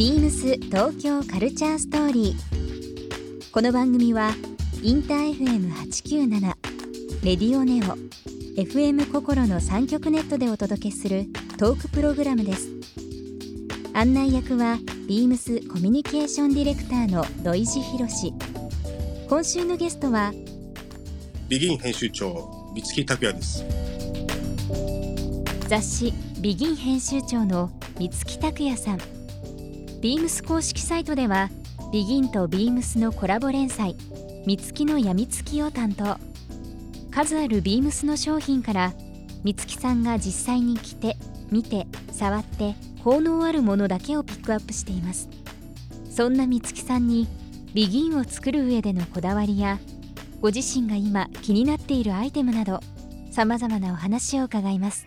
ビームス東京カルチャーストーリー。この番組はインター FM897 レディオネオ FM 心の三極ネットでお届けするトークプログラムです。案内役はビームスコミュニケーションディレクターの土井博志。今週のゲストはビギン編集長三月拓也です雑誌ビギン編集長の三月拓也さんビームス公式サイトではビギンとビームスのコラボ連載三月のやみつきを担当。数あるビームスの商品から三月さんが実際に着て見て触って効能あるものだけをピックアップしています。そんな三月さんにビギンを作る上でのこだわりやご自身が今気になっているアイテムなどさまざまなお話を伺います。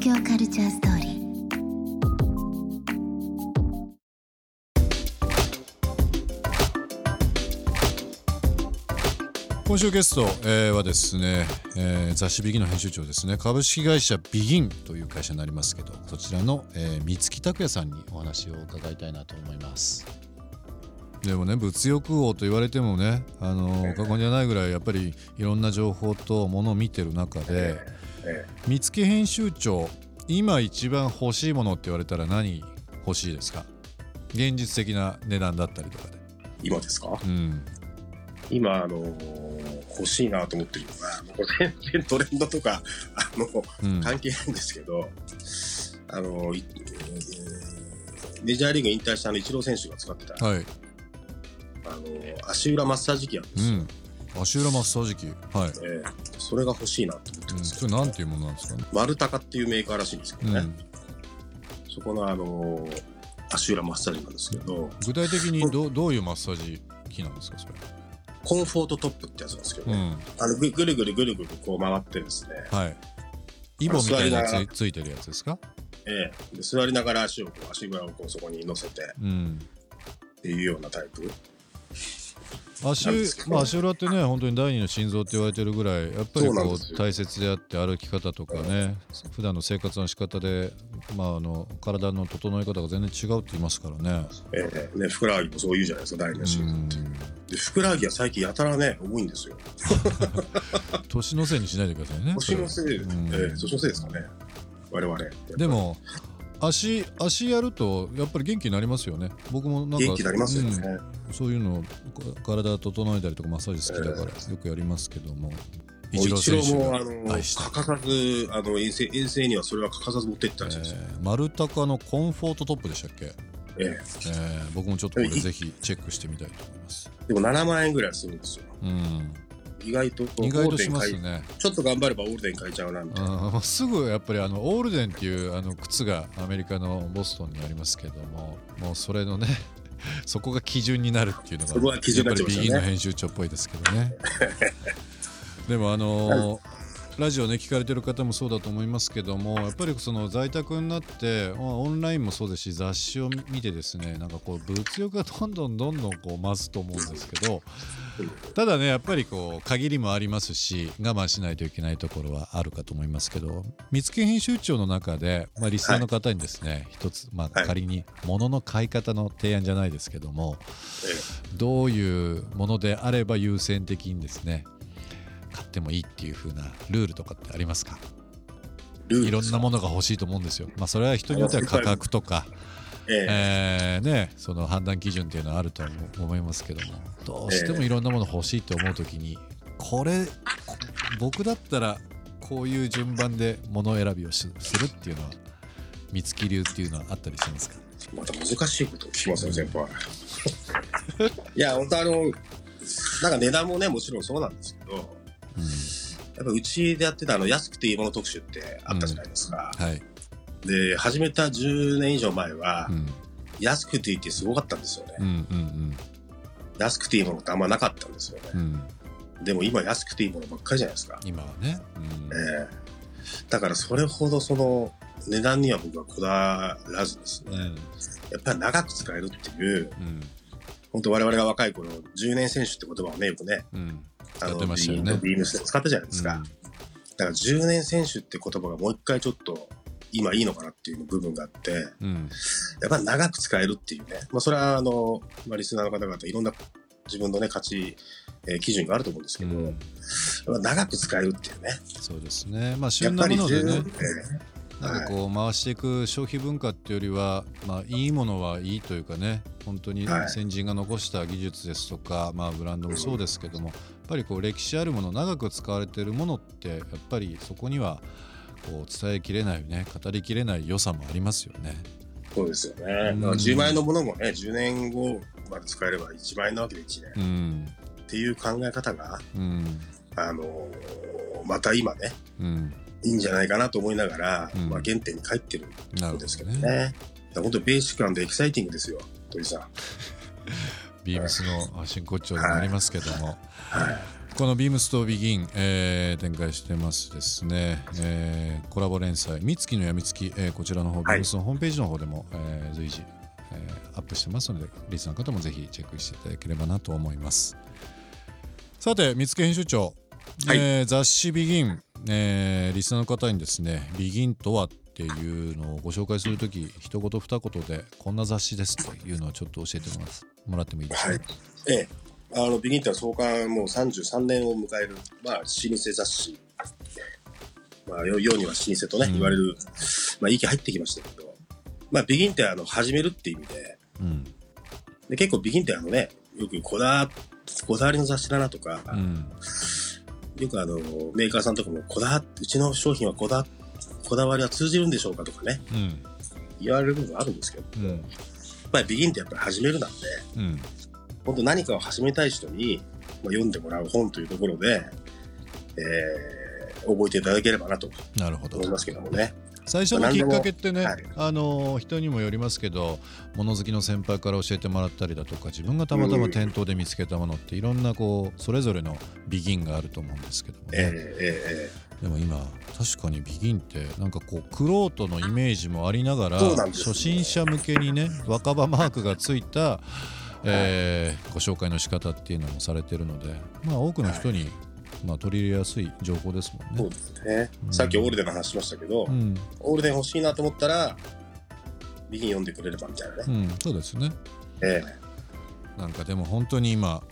東京カルチャーストーリー。今週ゲスト、えーはですね、えー雑誌ビギンの編集長ですね。株式会社ビギンという会社になりますけどそちらの、えー三月拓也さんにお話を伺いたいなと思います。でもね物欲王と言われてもねあの過言じゃないぐらいやっぱりいろんな情報とものを見てる中で三月編集長今一番欲しいものって言われたら何欲しいですか？現実的な値段だったりとかで。今ですか？うん。今あの欲しいなと思ってるのがもう全然トレンドとかあの、うん。関係ないんですけどあの、ーメジャーリーグ引退したあのイチロー選手が使ってた、はい。あの足裏マッサージ機あるんですよ、うん足裏マッサージ機はい、えーそれが欲しいなと思ってるうんん、ですけど、それなんていうものなんですか？ね丸高っていうメーカーらしいんですけどね、うん、そこのあの足裏マッサージなんですけど。具体的にどどういうマッサージ機なんですかそれ？コンフォートトップってやつなんですけどね、うん。あのぐぐるぐるぐるぐるこう回ってですね、はい。イボみたいなつついてるやつですか？ええ。で座りながら足をこう足裏をこうそこに乗せて。うん。っていうようなタイプ足まあ、足裏ってね本当に第二の心臓って言われてるぐらいやっぱりこう大切であって歩き方とかね普段の生活の仕方で、まあ、あの体の整え方が全然違うって言いますからね。ええねふくらはぎもそう言うじゃないですか第二の心臓って。うん。でふくらはぎは最近やたらね重いんですよ。年のせいにしないでくださいね年のせいええ年のせいですかね。我々でも足足やるとやっぱり元気になりますよね。僕もなんか元気になりますよね、うん。そういうのか体整えたりとかマッサージ好きだからよくやりますけども、もう一郎もあがの欠かさずあの遠征遠征にはそれは欠かさず持って行ったらしいです。よ、え。ー丸高のコンフォートトップでしたっけ、ええ。ー僕もちょっとこれぜひチェックしてみたいと思います、えでも7万円ぐらいするんですよ。うん、意外と意外としますね。ちょっと頑張ればオールデン買えちゃうなみたいな、うんすぐやっぱりあのオールデンっていうあの靴がアメリカのボストンにありますけどももうそれのね そこが基準になるっていうのがね。やっぱりビギンの編集長っぽいですけどね。でもあのーラジオね聞かれてる方もそうだと思いますけどもやっぱりその在宅になってまあオンラインもそうですし雑誌を見てですねなんかこう物欲がどんどんどんどんこう増すと思うんですけどただねやっぱりこう限りもありますし我慢しないといけないところはあるかと思いますけど見つけ編集長の中で、まあ、リスナーの方にですね、一つ、まあ、はい。仮に物の買い方の提案じゃないですけども、どういうものであれば優先的にですね買ってもいいっていう風なルールとかってありますか？いろんなものが欲しいと思うんですよ。まあそれは人によっては価格とか、ええ。えーね、その判断基準っていうのはあるとは思思いますけども。どうしてもいろんなもの欲しいと思うときにこれこ僕だったらこういう順番で物選びをしするっていうのは三月流っていうのはあったりしますか？また難しいことを聞きますね先輩。いや本当あのなんか値段もねもちろんそうなんですけどうん。やっぱうちでやってたあの安くていいもの特集ってあったじゃないですか、はい。で、始めた10年以上前は、うん。安くていいってすごかったんですよね。うんうん安くていいものってあんまなかったんですよね。うんうん。でも今安くていいものばっかりじゃないですか。今はね、うん。ええ。だからそれほどその値段には僕はこだわらずですね、うん。やっぱり長く使えるっていう、うん本当我々が若い頃、10年選手って言葉をね、よくね、うん。あの使ってましたよね。ビームスで使ったじゃないですか。だから10年選手って言葉がもう一回ちょっと今いいのかなっていう部分があって、やうん。っぱり長く使えるっていうね、まあそれはあの、まあリスナーの方々いろんな自分のね、価値、えー基準があると思うんですけど、うん。長く使えるっていうね。そうですね。まあや旬なっぱり10ものでねえなんかこう回していく消費文化っていうよりは、まあ、いいものはいいというかね本当にはい。先人が残した技術ですとか、まあ、ブランドもそうですけどもやっぱりこう歴史あるもの長く使われているものってやっぱりそこにはこう伝えきれないね語りきれない良さもありますよね。ーそうですよね。だうん。から10万円のものもね、10年後まで使えれば1万円なわけで1年。うん。っていう考え方が、うん。あのーまた今ね、うんいいんじゃないかなと思いながら、うんまあ原点に帰ってるんですけどね。どね。本当ベーシックエキサイティングですよ、鳥さん。ビームスの真骨頂でもありますけども。はい。このビームスとビギン、えー展開してますですね、えーコラボ連載「みつきのやみつき」えーこちらの方、ビームスのホームページの方でも、えー随時、えーアップしてますのでリスナーの方もぜひチェックしていただければなと思いますさて見つけ編集長、はい。えー雑誌ビギン、えーリスナーの方にですねビギンとはっていうのをご紹介するとき一言二言でこんな雑誌ですというのをちょっと教えてもらもらってもいいですか、はい。ええ。あの、ビギンっては創刊もう33年を迎える、まあ、老舗雑誌。まあ、よ世には老舗とね、うん。言われる、まあ、いい気入ってきましたけど、まあ、ビギンってあの、始めるっていう意味で、うん。で結構ビギンってあのね、よくこだわ、こだわりの雑誌だなとか、うんよくあの、メーカーさんとかも、こだわ、うちの商品はこだ、こだわりは通じるんでしょうかとかね、うん。言われる部分あるんですけど、うん。やっぱりビギンってやっぱり始めるなんで、うん。本当何かを始めたい人に、まあ、読んでもらう本というところで、えー、覚えていただければなと思いますけどもね。最初のきっかけってね、はい。あの人にもよりますけど物好きの先輩から教えてもらったりだとか自分がたまたま店頭で見つけたものっていろんなこうそれぞれのビギンがあると思うんですけどもえーね、えでも今確かにビギンってなんかこうクロートのイメージもありながら初心者向けにね若葉マークがついた、えーご紹介の仕方っていうのもされてるのでまあ多くの人に、まあ、取り入れやすい情報ですもんーそうね。ですね。うんさっきオールデンの話しましたけど、うんオールデン欲しいなと思ったら、ビギン読んでくれればみたいなね。うん、そうですね。えなんかでも本当に今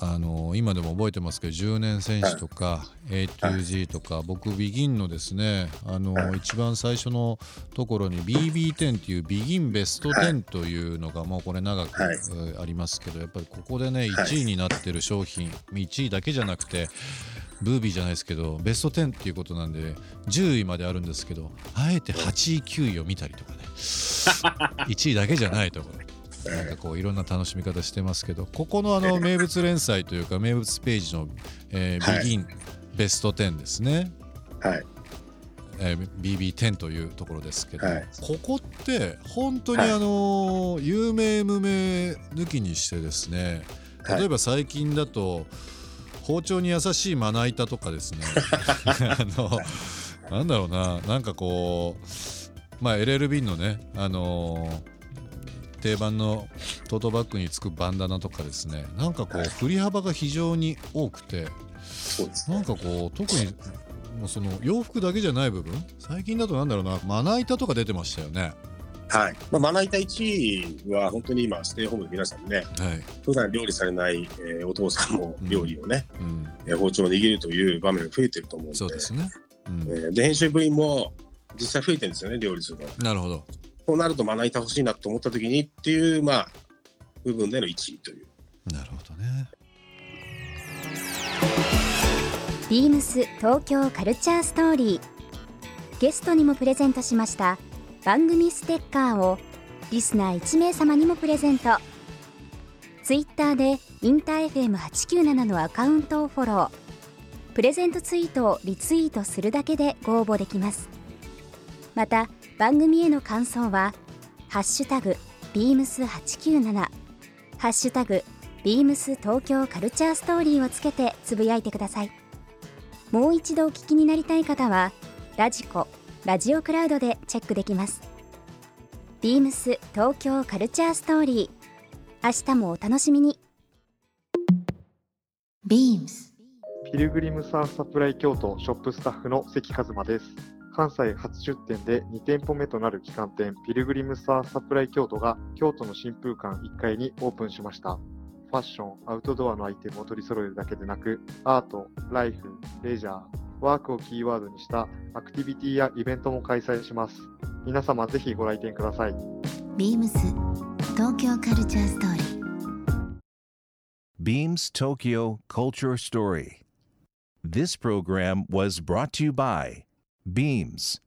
あの今でも覚えてますけど10年選手とか A2G とか僕ビギンのですねあのはい一番最初のところに BB10 っていうビギンベスト10というのがもうこれ長くありますけどやっぱりここでねはい。1位になってる商品1位だけじゃなくてブービーじゃないですけどベスト10っていうことなんで10位まであるんですけどあえて8位9位を見たりとかね。1位だけじゃないところなんかこういろんな楽しみ方してますけどここのあの名物連載というか名物ページの、えーはい。ビギンベスト10ですね、えはい。えー BB10 というところですけど、はい。ここって本当にはい。あのー有名無名抜きにしてですねはい。例えば最近だと包丁に優しいまな板とかですね。あのなんだろうななんかこうまあ LLB のねあのー定番のトートバッグにつくバンダナとかですね。なんかこうはい。振り幅が非常に多くて。なんかこう特にもうその洋服だけじゃない部分？最近だとなんだろうなまな板とか出てましたよね。はい。まあ、まな板1位は本当に今、ステイホームで皆さんね、はい、普段料理されない、えーお父さんも料理をね、うん、えー包丁を握るという場面が増えてると思うんで。そうですね、うん。えーで、編集部員も実際増えてるんですよね、料理するの。なるほどそうなるとまな板欲しいなと思った時にっていう、まあ、部分での1位という。なるほどね。ビームス東京カルチャーストーリー。ゲストにもプレゼントしました番組ステッカーをリスナー1名様にもプレゼント。ツイッターでインター FM897 のアカウントをフォロー。プレゼントツイートをリツイートするだけでご応募できますまた番組への感想は「ハッシュタグ #beams897」ハッシュタグビームス東京カルチャーストーリーをつけてつぶやいてください。もう一度お聞きになりたい方はラジコラジオクラウドでチェックできます。ビームス東京カルチャーストーリー明日もお楽しみに。beams ピルグリムサーサプライ京都ショップスタッフの関和馬です。関西初出店で2店舗目となる旗艦店ピルグリムサーサプライ京都が京都の新風館1階にオープンしました。ファッション、アウトドアのアイテムを取り揃えるだけでなく、アート、ライフ、レジャー、ワークをキーワードにしたアクティビティやイベントも開催します。皆様ぜひご来店ください。beams 東京カルチャーストーリー Beams Tokyo Culture Story. This program was brought to you by Beams.